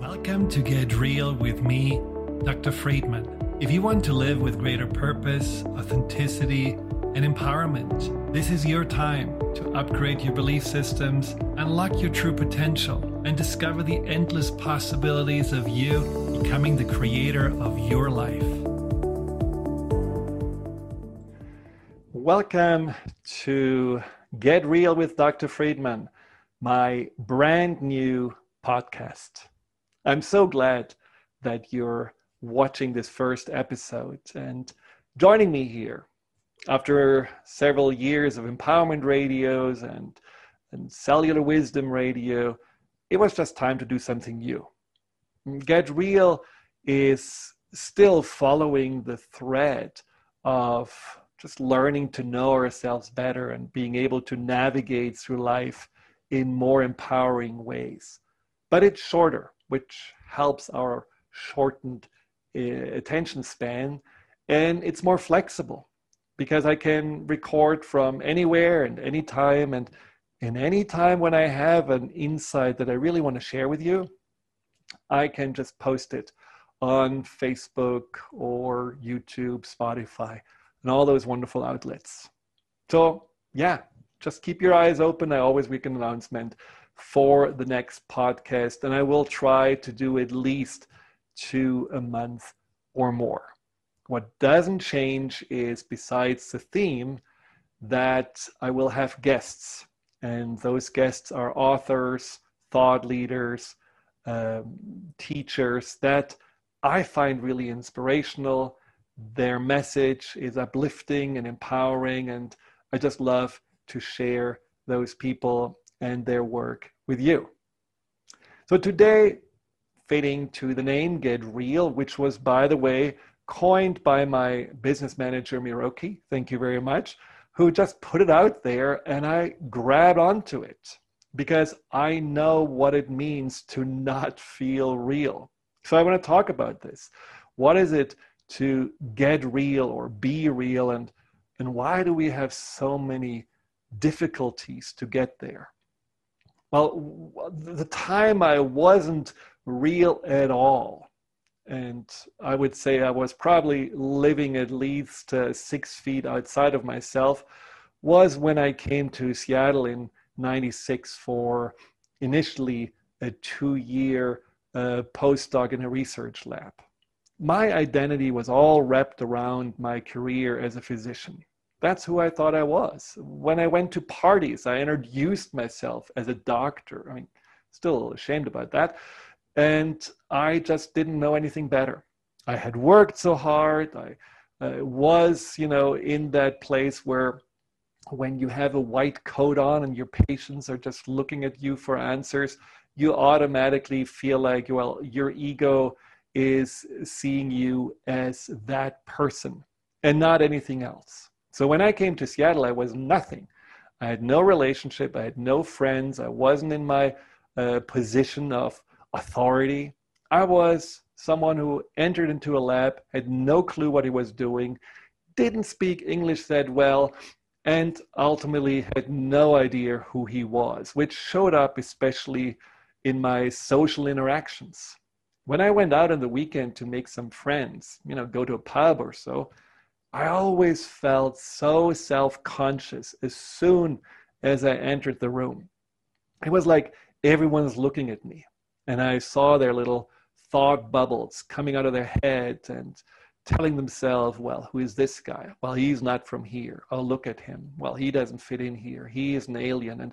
Welcome to Get Real with me, Dr. Friedemann. If you want to live with greater purpose, authenticity, and empowerment, this is your time to upgrade your belief systems, unlock your true potential, and discover the endless possibilities of you becoming the creator of your life. Welcome to Get Real with Dr. Friedemann, my brand new podcast. I'm so glad that you're watching this first episode and joining me here after several years of empowerment radios and, and cellular wisdom radio. It was just time to do something new. Get Real is still following the thread of just learning to know ourselves better and being able to navigate through life in more empowering ways. But it's shorter which helps our shortened uh, attention span. And it's more flexible because I can record from anywhere and anytime. And in any time when I have an insight that I really want to share with you, I can just post it on Facebook or YouTube, Spotify, and all those wonderful outlets. So, yeah, just keep your eyes open. I always make an announcement for the next podcast. And I will try to do at least two a month or more. What doesn't change is, besides the theme, that I will have guests. And those guests are authors, thought leaders, um, teachers that I find really inspirational. Their message is uplifting and empowering. And I just love to share those people and their work with you. So today, fitting to the name Get Real, which was, by the way, coined by my business manager, Miroki, thank you very much, who just put it out there and I grabbed onto it because I know what it means to not feel real. So I want to talk about this. What is it to get real or be real and and why do we have so many difficulties to get there? Well, the time I wasn't real at all. And I would say I was probably living at least uh, six feet outside of myself, was when I came to Seattle in 96 for initially a two year uh, postdoc in a research lab. My identity was all wrapped around my career as a physician that's who I thought I was. When I went to parties, I introduced myself as a doctor. I mean, still ashamed about that. And I just didn't know anything better. I had worked so hard. I uh, was, you know, in that place where when you have a white coat on and your patients are just looking at you for answers, you automatically feel like, well, your ego is seeing you as that person and not anything else. So when I came to Seattle, I was nothing. I had no relationship, I had no friends, I wasn't in my uh, position of authority. I was someone who entered into a lab, had no clue what he was doing, didn't speak English that well, and ultimately had no idea who he was, which showed up especially in my social interactions. When I went out on the weekend to make some friends, you know, go to a pub or so, I always felt so self conscious as soon as I entered the room. It was like everyone's looking at me, and I saw their little thought bubbles coming out of their head and telling themselves, well, who is this guy? Well, he's not from here. Oh, look at him. Well, he doesn't fit in here. He is an alien. And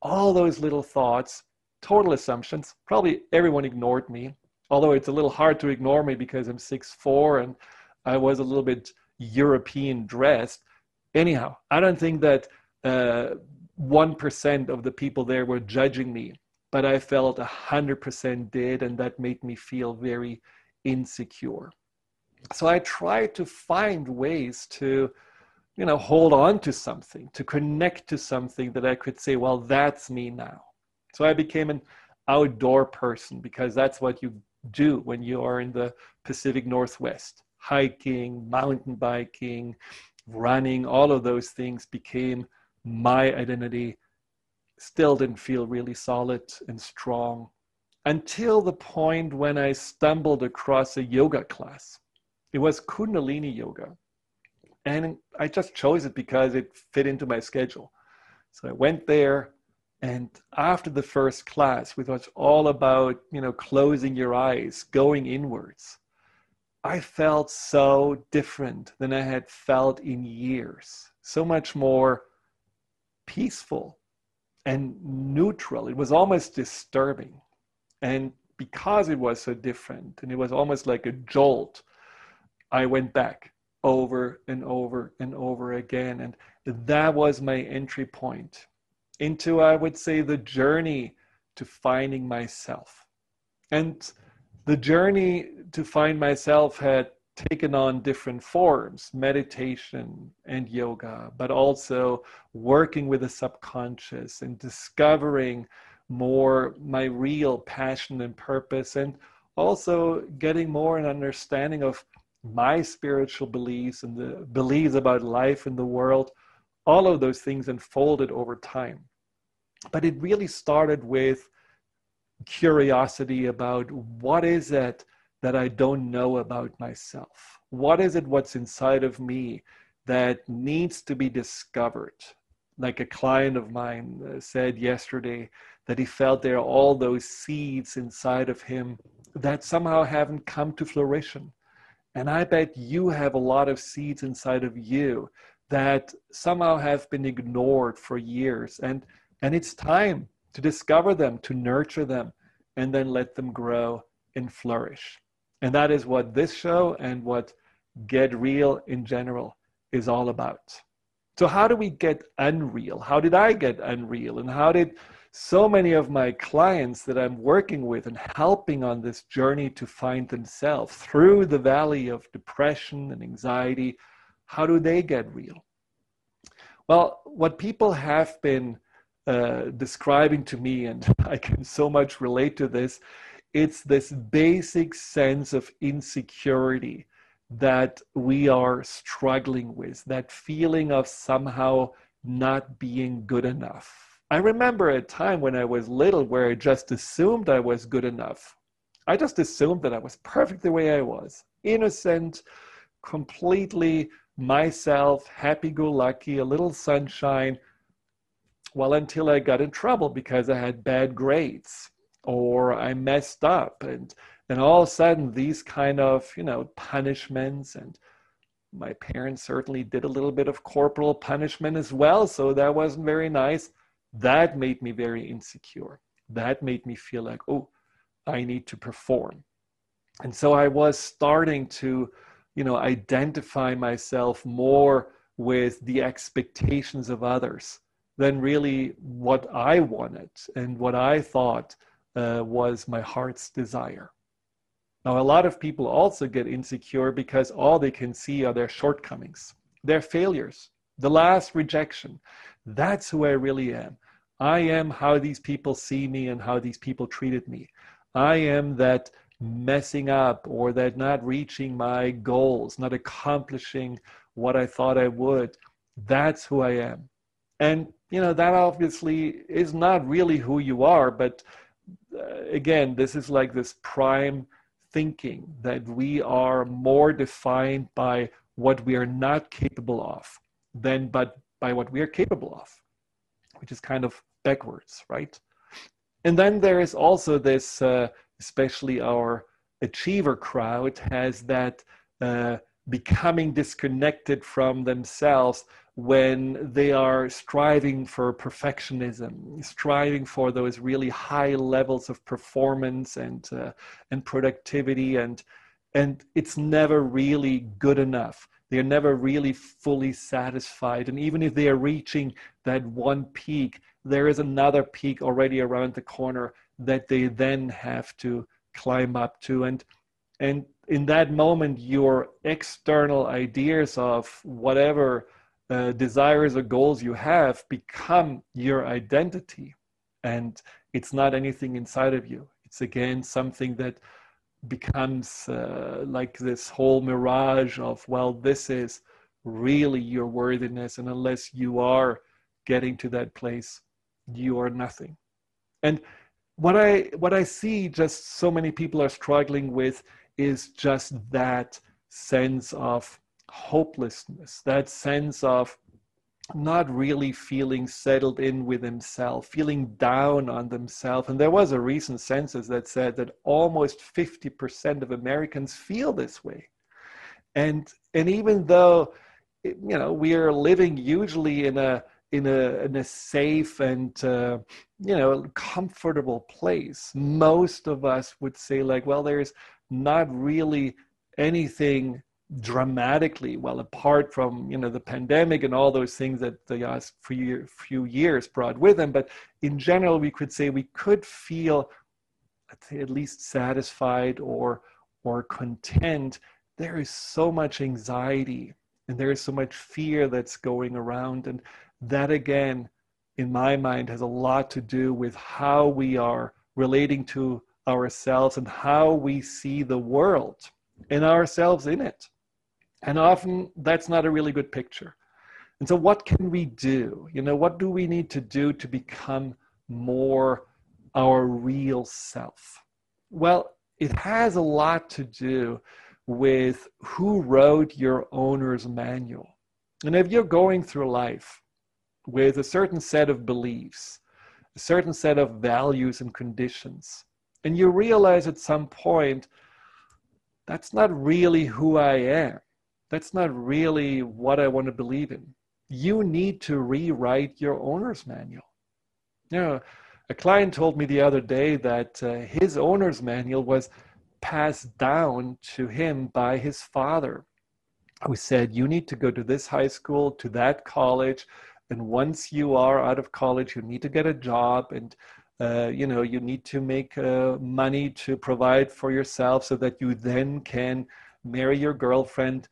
all those little thoughts, total assumptions. Probably everyone ignored me, although it's a little hard to ignore me because I'm six four and I was a little bit European dressed. Anyhow, I don't think that uh, 1% of the people there were judging me, but I felt a 100% did, and that made me feel very insecure. So I tried to find ways to, you know, hold on to something, to connect to something that I could say, well, that's me now. So I became an outdoor person because that's what you do when you are in the Pacific Northwest hiking, mountain biking, running, all of those things became my identity. Still didn't feel really solid and strong. until the point when I stumbled across a yoga class. It was Kundalini yoga. And I just chose it because it fit into my schedule. So I went there, and after the first class, which was all about, you know, closing your eyes, going inwards, I felt so different than I had felt in years. So much more peaceful and neutral. It was almost disturbing. And because it was so different and it was almost like a jolt, I went back over and over and over again. And that was my entry point into, I would say, the journey to finding myself. And the journey to find myself had taken on different forms meditation and yoga, but also working with the subconscious and discovering more my real passion and purpose, and also getting more an understanding of my spiritual beliefs and the beliefs about life in the world all of those things unfolded over time. But it really started with curiosity about what is it that I don't know about myself? What is it what's inside of me that needs to be discovered? Like a client of mine uh, said yesterday, that he felt there are all those seeds inside of him that somehow haven't come to fruition. And I bet you have a lot of seeds inside of you that somehow have been ignored for years. And, and it's time to discover them, to nurture them, and then let them grow and flourish. And that is what this show and what Get Real in general is all about. So, how do we get unreal? How did I get unreal? And how did so many of my clients that I'm working with and helping on this journey to find themselves through the valley of depression and anxiety, how do they get real? Well, what people have been uh, describing to me, and I can so much relate to this, it's this basic sense of insecurity that we are struggling with, that feeling of somehow not being good enough. I remember a time when I was little where I just assumed I was good enough. I just assumed that I was perfect the way I was, innocent, completely myself, happy go lucky, a little sunshine, well, until I got in trouble because I had bad grades or I messed up. And then all of a sudden, these kind of, you know, punishments and my parents certainly did a little bit of corporal punishment as well. So that wasn't very nice. That made me very insecure. That made me feel like, oh, I need to perform. And so I was starting to you know identify myself more with the expectations of others than really what I wanted and what I thought uh, was my heart's desire. Now, a lot of people also get insecure because all they can see are their shortcomings, their failures, the last rejection. That's who I really am. I am how these people see me and how these people treated me. I am that messing up or that not reaching my goals, not accomplishing what I thought I would. That's who I am. And, you know, that obviously is not really who you are, but again, this is like this prime thinking that we are more defined by what we are not capable of than but by what we are capable of, which is kind of backwards, right? And then there is also this uh, especially our achiever crowd, has that uh, becoming disconnected from themselves when they are striving for perfectionism, striving for those really high levels of performance and uh, and productivity, and and it's never really good enough. They are never really fully satisfied, and even if they are reaching that one peak, there is another peak already around the corner that they then have to climb up to and and in that moment your external ideas of whatever uh, desires or goals you have become your identity and it's not anything inside of you. It's again something that becomes uh, like this whole mirage of well this is really your worthiness and unless you are getting to that place you are nothing. And what I what I see just so many people are struggling with is just that sense of hopelessness, that sense of not really feeling settled in with himself, feeling down on themselves. And there was a recent census that said that almost 50% of Americans feel this way. And and even though you know we are living usually in a in a in a safe and uh, you know comfortable place, most of us would say like, well, there's not really anything dramatically well apart from you know the pandemic and all those things that the last few, few years brought with them but in general we could say we could feel at least satisfied or or content. There is so much anxiety and there is so much fear that's going around and that again in my mind has a lot to do with how we are relating to ourselves and how we see the world and ourselves in it and often that's not a really good picture. And so, what can we do? You know, what do we need to do to become more our real self? Well, it has a lot to do with who wrote your owner's manual. And if you're going through life with a certain set of beliefs, a certain set of values and conditions, and you realize at some point, that's not really who I am that's not really what I want to believe in. You need to rewrite your owner's manual. You know, a client told me the other day that uh, his owner's manual was passed down to him by his father, who said, You need to go to this high school, to that college, and once you are out of college, you need to get a job and uh, you know you need to make uh, money to provide for yourself so that you then can marry your girlfriend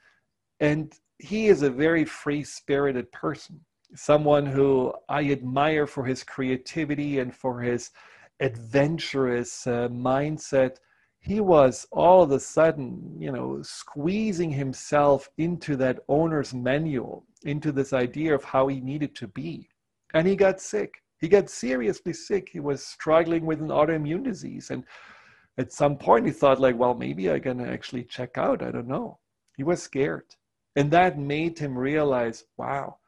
and he is a very free spirited person, someone who I admire for his creativity and for his adventurous uh, mindset. He was all of a sudden, you know, squeezing himself into that owner's manual, into this idea of how he needed to be. And he got sick. He got seriously sick. He was struggling with an autoimmune disease. And at some point, he thought, like, well, maybe going to actually check out. I don't know. He was scared. And that made him realize wow,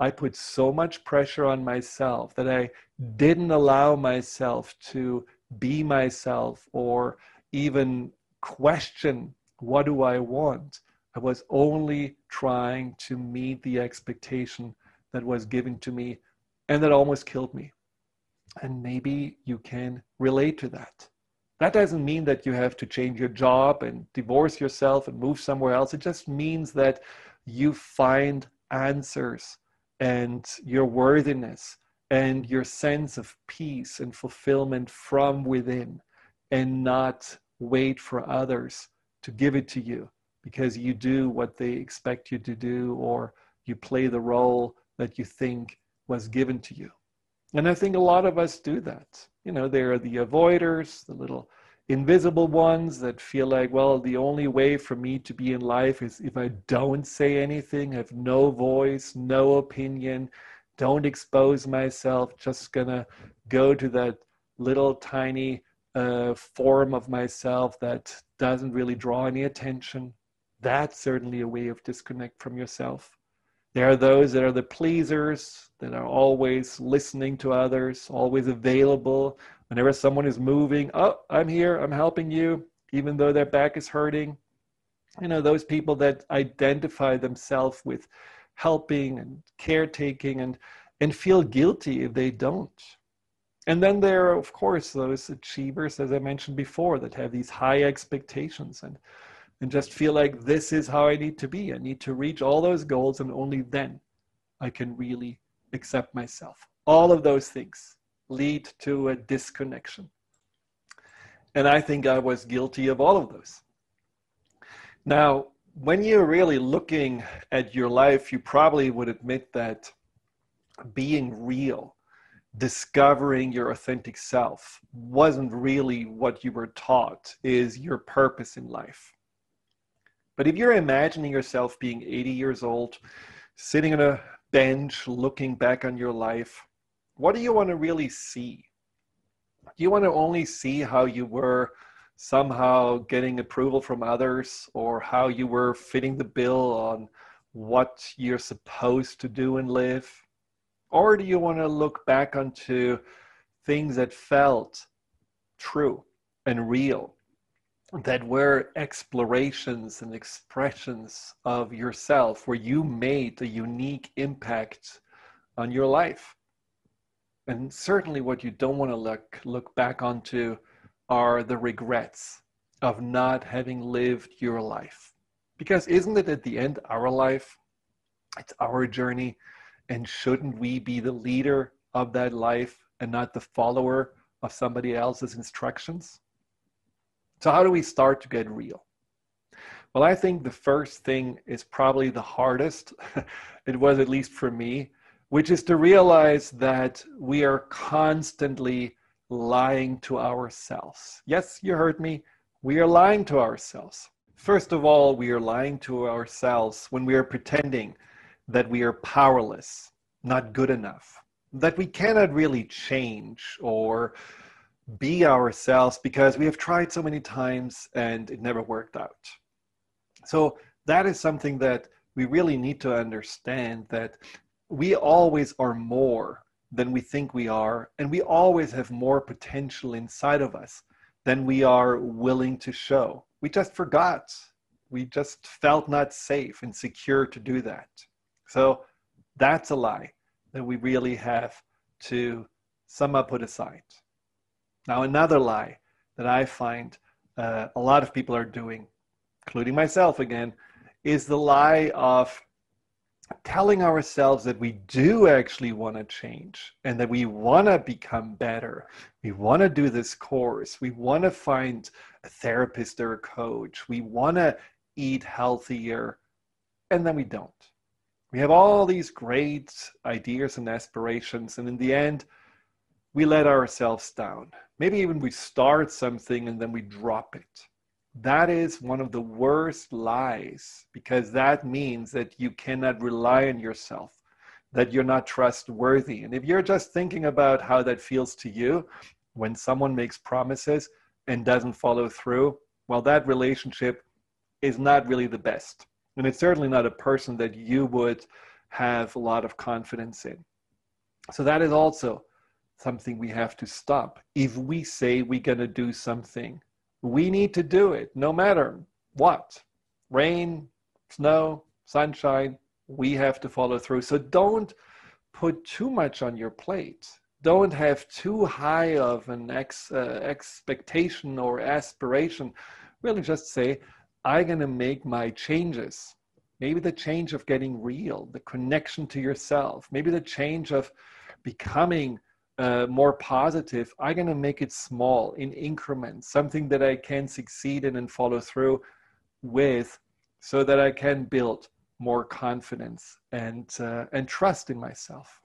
I put so much pressure on myself that I didn't allow myself to be myself or even question what do I want. I was only trying to meet the expectation that was given to me, and that almost killed me. And maybe you can relate to that. That doesn't mean that you have to change your job and divorce yourself and move somewhere else. It just means that you find answers and your worthiness and your sense of peace and fulfillment from within and not wait for others to give it to you because you do what they expect you to do or you play the role that you think was given to you. And I think a lot of us do that. You know, there are the avoiders, the little invisible ones that feel like, well, the only way for me to be in life is if I don't say anything, have no voice, no opinion, don't expose myself, just gonna go to that little tiny uh, form of myself that doesn't really draw any attention. That's certainly a way of disconnect from yourself. There are those that are the pleasers, that are always listening to others, always available. Whenever someone is moving, oh, I'm here, I'm helping you, even though their back is hurting. You know, those people that identify themselves with helping and caretaking and, and feel guilty if they don't. And then there are, of course, those achievers, as I mentioned before, that have these high expectations and and just feel like this is how I need to be. I need to reach all those goals, and only then I can really accept myself. All of those things lead to a disconnection. And I think I was guilty of all of those. Now, when you're really looking at your life, you probably would admit that being real, discovering your authentic self, wasn't really what you were taught is your purpose in life. But if you're imagining yourself being 80 years old, sitting on a bench, looking back on your life, what do you want to really see? Do you want to only see how you were somehow getting approval from others or how you were fitting the bill on what you're supposed to do and live? Or do you want to look back onto things that felt true and real, that were explorations and expressions of yourself, where you made a unique impact on your life? And certainly, what you don't want to look, look back onto are the regrets of not having lived your life. Because isn't it at the end our life? It's our journey. And shouldn't we be the leader of that life and not the follower of somebody else's instructions? So, how do we start to get real? Well, I think the first thing is probably the hardest. it was, at least for me, which is to realize that we are constantly lying to ourselves. Yes, you heard me. We are lying to ourselves. First of all, we are lying to ourselves when we are pretending that we are powerless, not good enough, that we cannot really change or be ourselves because we have tried so many times and it never worked out. So that is something that we really need to understand that we always are more than we think we are, and we always have more potential inside of us than we are willing to show. We just forgot. We just felt not safe and secure to do that. So that's a lie that we really have to somehow put aside. Now, another lie that I find uh, a lot of people are doing, including myself again, is the lie of telling ourselves that we do actually want to change and that we want to become better. We want to do this course. We want to find a therapist or a coach. We want to eat healthier. And then we don't. We have all these great ideas and aspirations. And in the end, we let ourselves down. Maybe even we start something and then we drop it. That is one of the worst lies because that means that you cannot rely on yourself, that you're not trustworthy. And if you're just thinking about how that feels to you when someone makes promises and doesn't follow through, well, that relationship is not really the best. And it's certainly not a person that you would have a lot of confidence in. So that is also something we have to stop. If we say we're going to do something we need to do it no matter what rain, snow, sunshine. We have to follow through. So don't put too much on your plate. Don't have too high of an ex, uh, expectation or aspiration. Really just say, I'm going to make my changes. Maybe the change of getting real, the connection to yourself, maybe the change of becoming uh, more positive, I'm going to make it small in increments, something that I can succeed in and follow through with so that I can build more confidence and, uh, and trust in myself.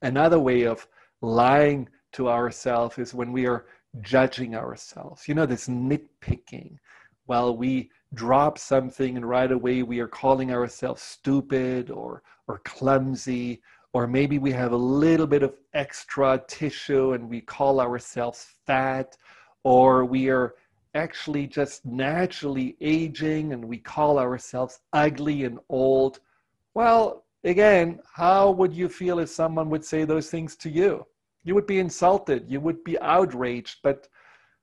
Another way of lying to ourselves is when we are judging ourselves. You know, this nitpicking. Well, we drop something and right away we are calling ourselves stupid or, or clumsy or maybe we have a little bit of extra tissue and we call ourselves fat, or we are actually just naturally aging and we call ourselves ugly and old. Well, again, how would you feel if someone would say those things to you? You would be insulted, you would be outraged, but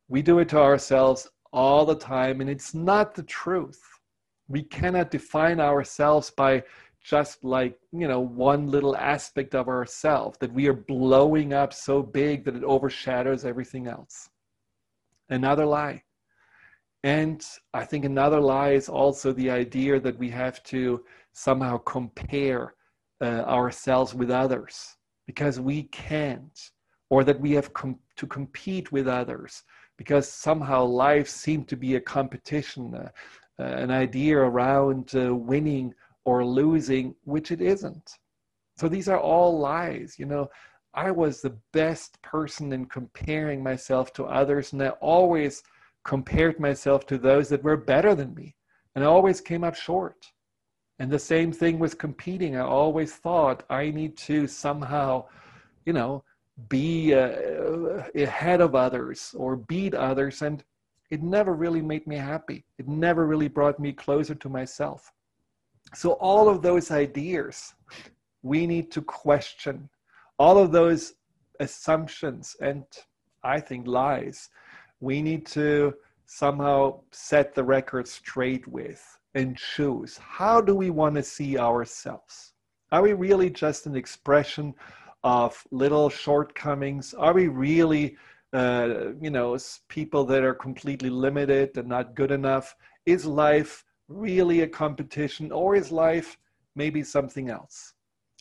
we do it to ourselves all the time, and it's not the truth. We cannot define ourselves by just like you know one little aspect of ourselves that we are blowing up so big that it overshadows everything else. Another lie. And i think another lie is also the idea that we have to somehow compare uh, ourselves with others because we can't or that we have com- to compete with others because somehow life seems to be a competition uh, uh, an idea around uh, winning or losing, which it isn't. So these are all lies. You know, I was the best person in comparing myself to others, and I always compared myself to those that were better than me, and I always came up short. And the same thing with competing. I always thought I need to somehow, you know, be uh, uh, ahead of others or beat others. And it never really made me happy. It never really brought me closer to myself. So, all of those ideas we need to question, all of those assumptions and I think lies, we need to somehow set the record straight with and choose how do we want to see ourselves? Are we really just an expression of little shortcomings? Are we really, uh, you know, people that are completely limited and not good enough? Is life really a competition or is life maybe something else?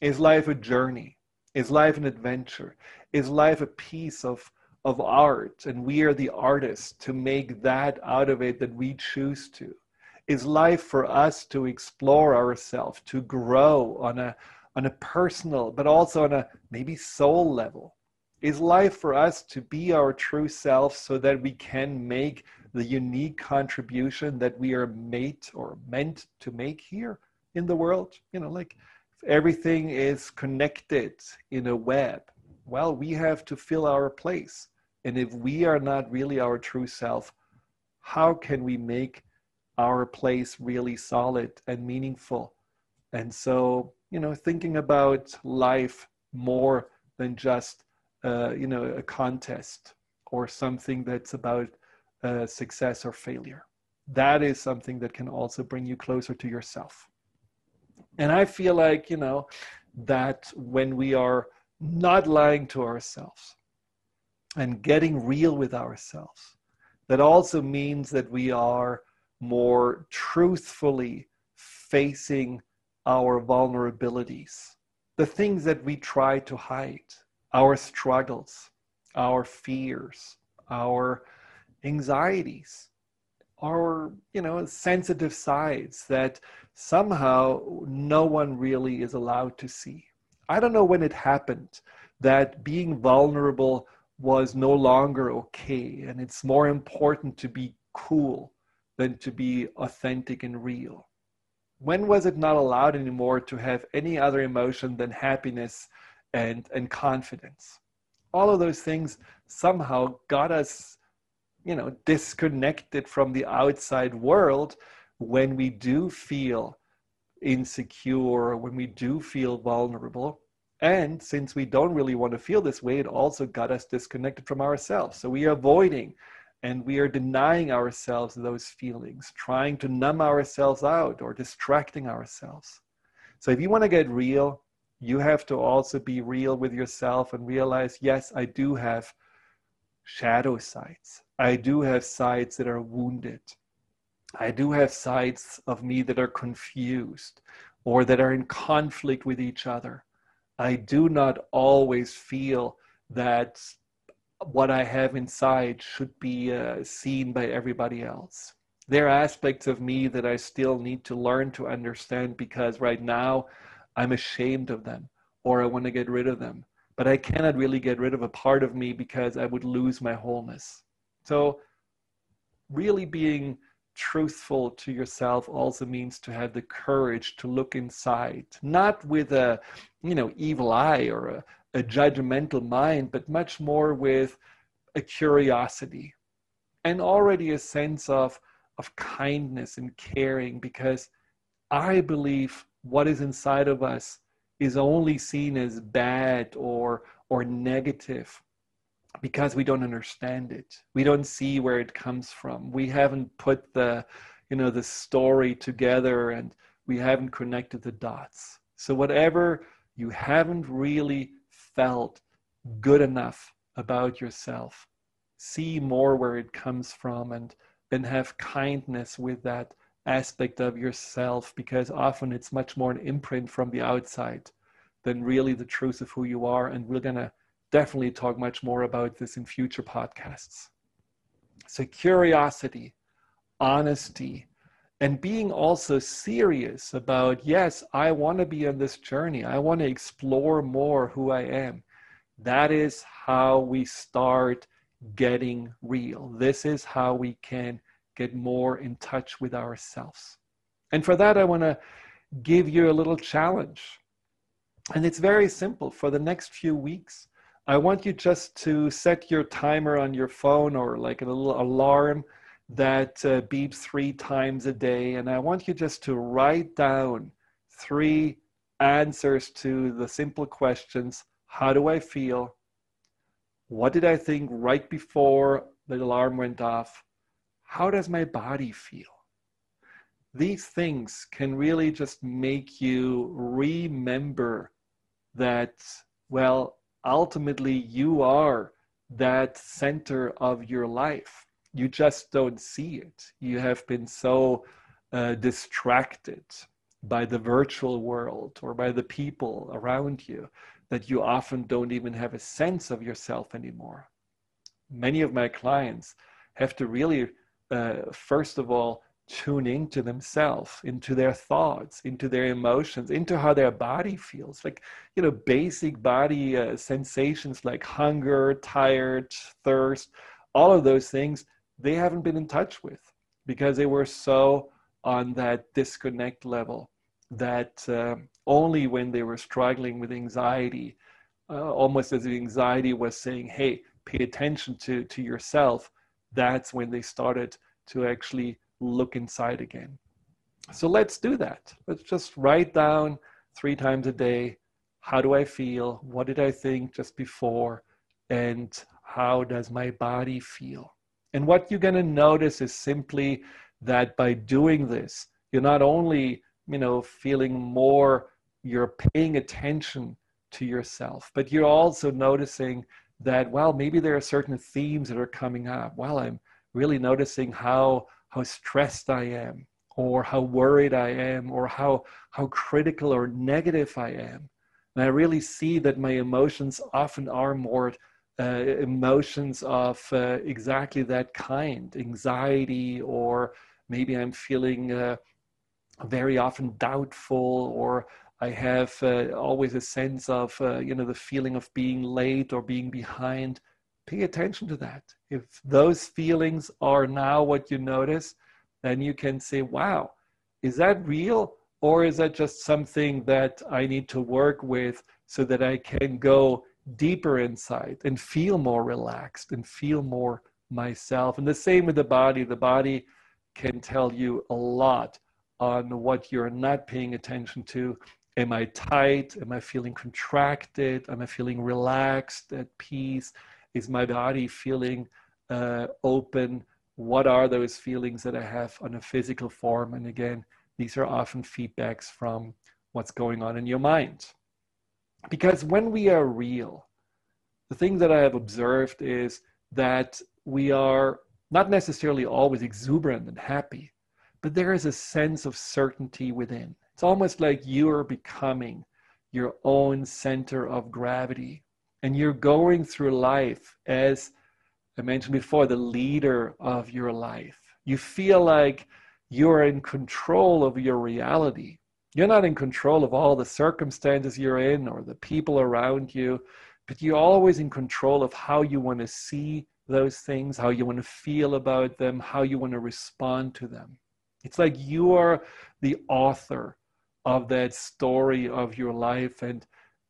Is life a journey? Is life an adventure? Is life a piece of, of art and we are the artists to make that out of it that we choose to? Is life for us to explore ourselves, to grow on a on a personal, but also on a maybe soul level? Is life for us to be our true self so that we can make the unique contribution that we are made or meant to make here in the world? You know, like everything is connected in a web. Well, we have to fill our place. And if we are not really our true self, how can we make our place really solid and meaningful? And so you know thinking about life more than just uh, you know a contest or something that's about uh, success or failure. That is something that can also bring you closer to yourself. And i feel like you know that when we are not lying to ourselves and getting real with ourselves that also means that we are more truthfully facing our vulnerabilities, the things that we try to hide, our struggles, our fears, our anxieties, our you know sensitive sides that somehow no one really is allowed to see. I don't know when it happened that being vulnerable was no longer okay and it's more important to be cool than to be authentic and real when was it not allowed anymore to have any other emotion than happiness and, and confidence? All of those things somehow got us, you know, disconnected from the outside world when we do feel insecure, when we do feel vulnerable. And since we don't really want to feel this way, it also got us disconnected from ourselves. So we are avoiding and we are denying ourselves those feelings, trying to numb ourselves out or distracting ourselves. So, if you want to get real, you have to also be real with yourself and realize yes, I do have shadow sides. I do have sides that are wounded. I do have sides of me that are confused or that are in conflict with each other. I do not always feel that what I have inside should be uh, seen by everybody else. There are aspects of me that I still need to learn to understand because right now I'm ashamed of them or I want to get rid of them. But I cannot really get rid of a part of me because I would lose my wholeness. So, really being truthful to yourself also means to have the courage to look inside not with a you know evil eye or a, a judgmental mind, but much more with a curiosity and already a sense of, of kindness and caring because I believe what is inside of us is only seen as bad or or negative because we don't understand it. We don't see where it comes from. We haven't put the you know the story together and we haven't connected the dots. So whatever you haven't really felt good enough about yourself. See more where it comes from and then have kindness with that aspect of yourself because often it's much more an imprint from the outside than really the truth of who you are. And we're going to definitely talk much more about this in future podcasts. So, curiosity, honesty, and being also serious about yes i want to be on this journey. I want to explore more who i am. That is how we start getting real. This is how we can get more in touch with ourselves. And for that i want to give you a little challenge. And it's very simple. For the next few weeks I want you just to set your timer on your phone or like a little alarm that uh, beeps three times a day. And I want you just to write down three answers to the simple questions How do I feel? What did I think right before the alarm went off? How does my body feel? These things can really just make you remember that, well, ultimately you are that center of your life. You just don't see it. You have been so uh, distracted by the virtual world or by the people around you that you often don't even have a sense of yourself anymore. Many of my clients have to really, uh, first of all, tune into themselves, into their thoughts, into their emotions, into how their body feels. Like, you know, basic body uh, sensations like hunger, tired, thirst, all of those things, they haven't been in touch with because they were so on that disconnect level that uh, only when they were struggling with anxiety, uh, almost as if anxiety was saying, hey, pay attention to, to yourself, that's when they started to actually look inside again. So let's do that. Let's just write down three times a day how do I feel? What did I think just before? And how does my body feel? And what you're going to notice is simply that by doing this, you're not only you know feeling more you're paying attention to yourself but you're also noticing that well maybe there are certain themes that are coming up well i'm really noticing how how stressed i am or how worried i am or how how critical or negative i am and i really see that my emotions often are more uh, emotions of uh, exactly that kind anxiety or maybe i'm feeling uh, very often doubtful or I have uh, always a sense of, uh, you know, the feeling of being late or being behind. Pay attention to that. If those feelings are now what you notice, then you can say, wow, is that real? Or is that just something that I need to work with so that I can go deeper inside and feel more relaxed and feel more myself? And the same with the body. The body can tell you a lot on what you're not paying attention to. Am I tight? Am I feeling contracted? Am I feeling relaxed, at peace? Is my body feeling uh, open? What are those feelings that I have on a physical form? And again, these are often feedbacks from what's going on in your mind. Because when we are real, the thing that I have observed is that we are not necessarily always exuberant and happy, but there is a sense of certainty within. It's almost like you are becoming your own center of gravity. And you're going through life as I mentioned before, the leader of your life. You feel like you're in control of your reality. You're not in control of all the circumstances you're in or the people around you, but you're always in control of how you want to see those things, how you want to feel about them, how you want to respond to them. It's like you are the author of that story of your life and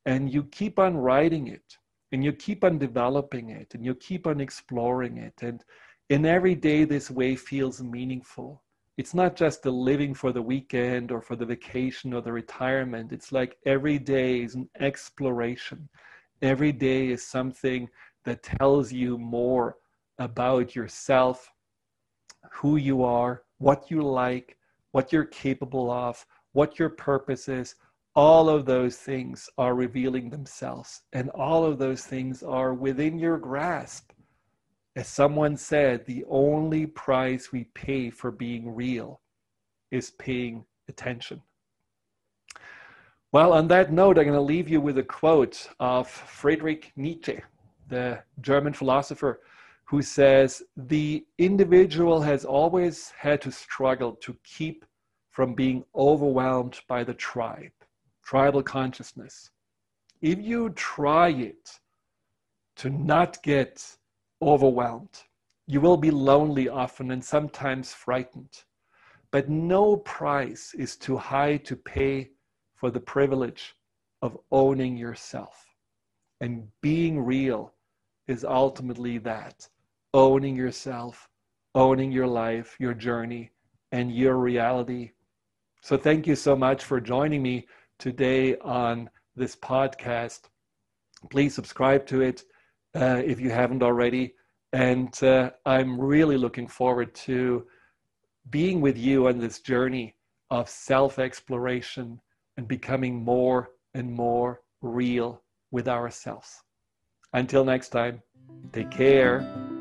and you keep on writing it and you keep on developing it and you keep on exploring it and in every day this way feels meaningful. It's not just the living for the weekend or for the vacation or the retirement. It's like every day is an exploration. Every day is something that tells you more about yourself who you are what you like, what you're capable of, what your purpose is, all of those things are revealing themselves. And all of those things are within your grasp. As someone said, the only price we pay for being real is paying attention. Well, on that note, I'm going to leave you with a quote of Friedrich Nietzsche, the German philosopher who says the individual has always had to struggle to keep from being overwhelmed by the tribe, tribal consciousness. If you try it to not get overwhelmed, you will be lonely often and sometimes frightened. But no price is too high to pay for the privilege of owning yourself. And being real is ultimately that owning yourself, owning your life, your journey, and your reality. So, thank you so much for joining me today on this podcast. Please subscribe to it uh, if you haven't already. And uh, I'm really looking forward to being with you on this journey of self exploration and becoming more and more real with ourselves. Until next time, take care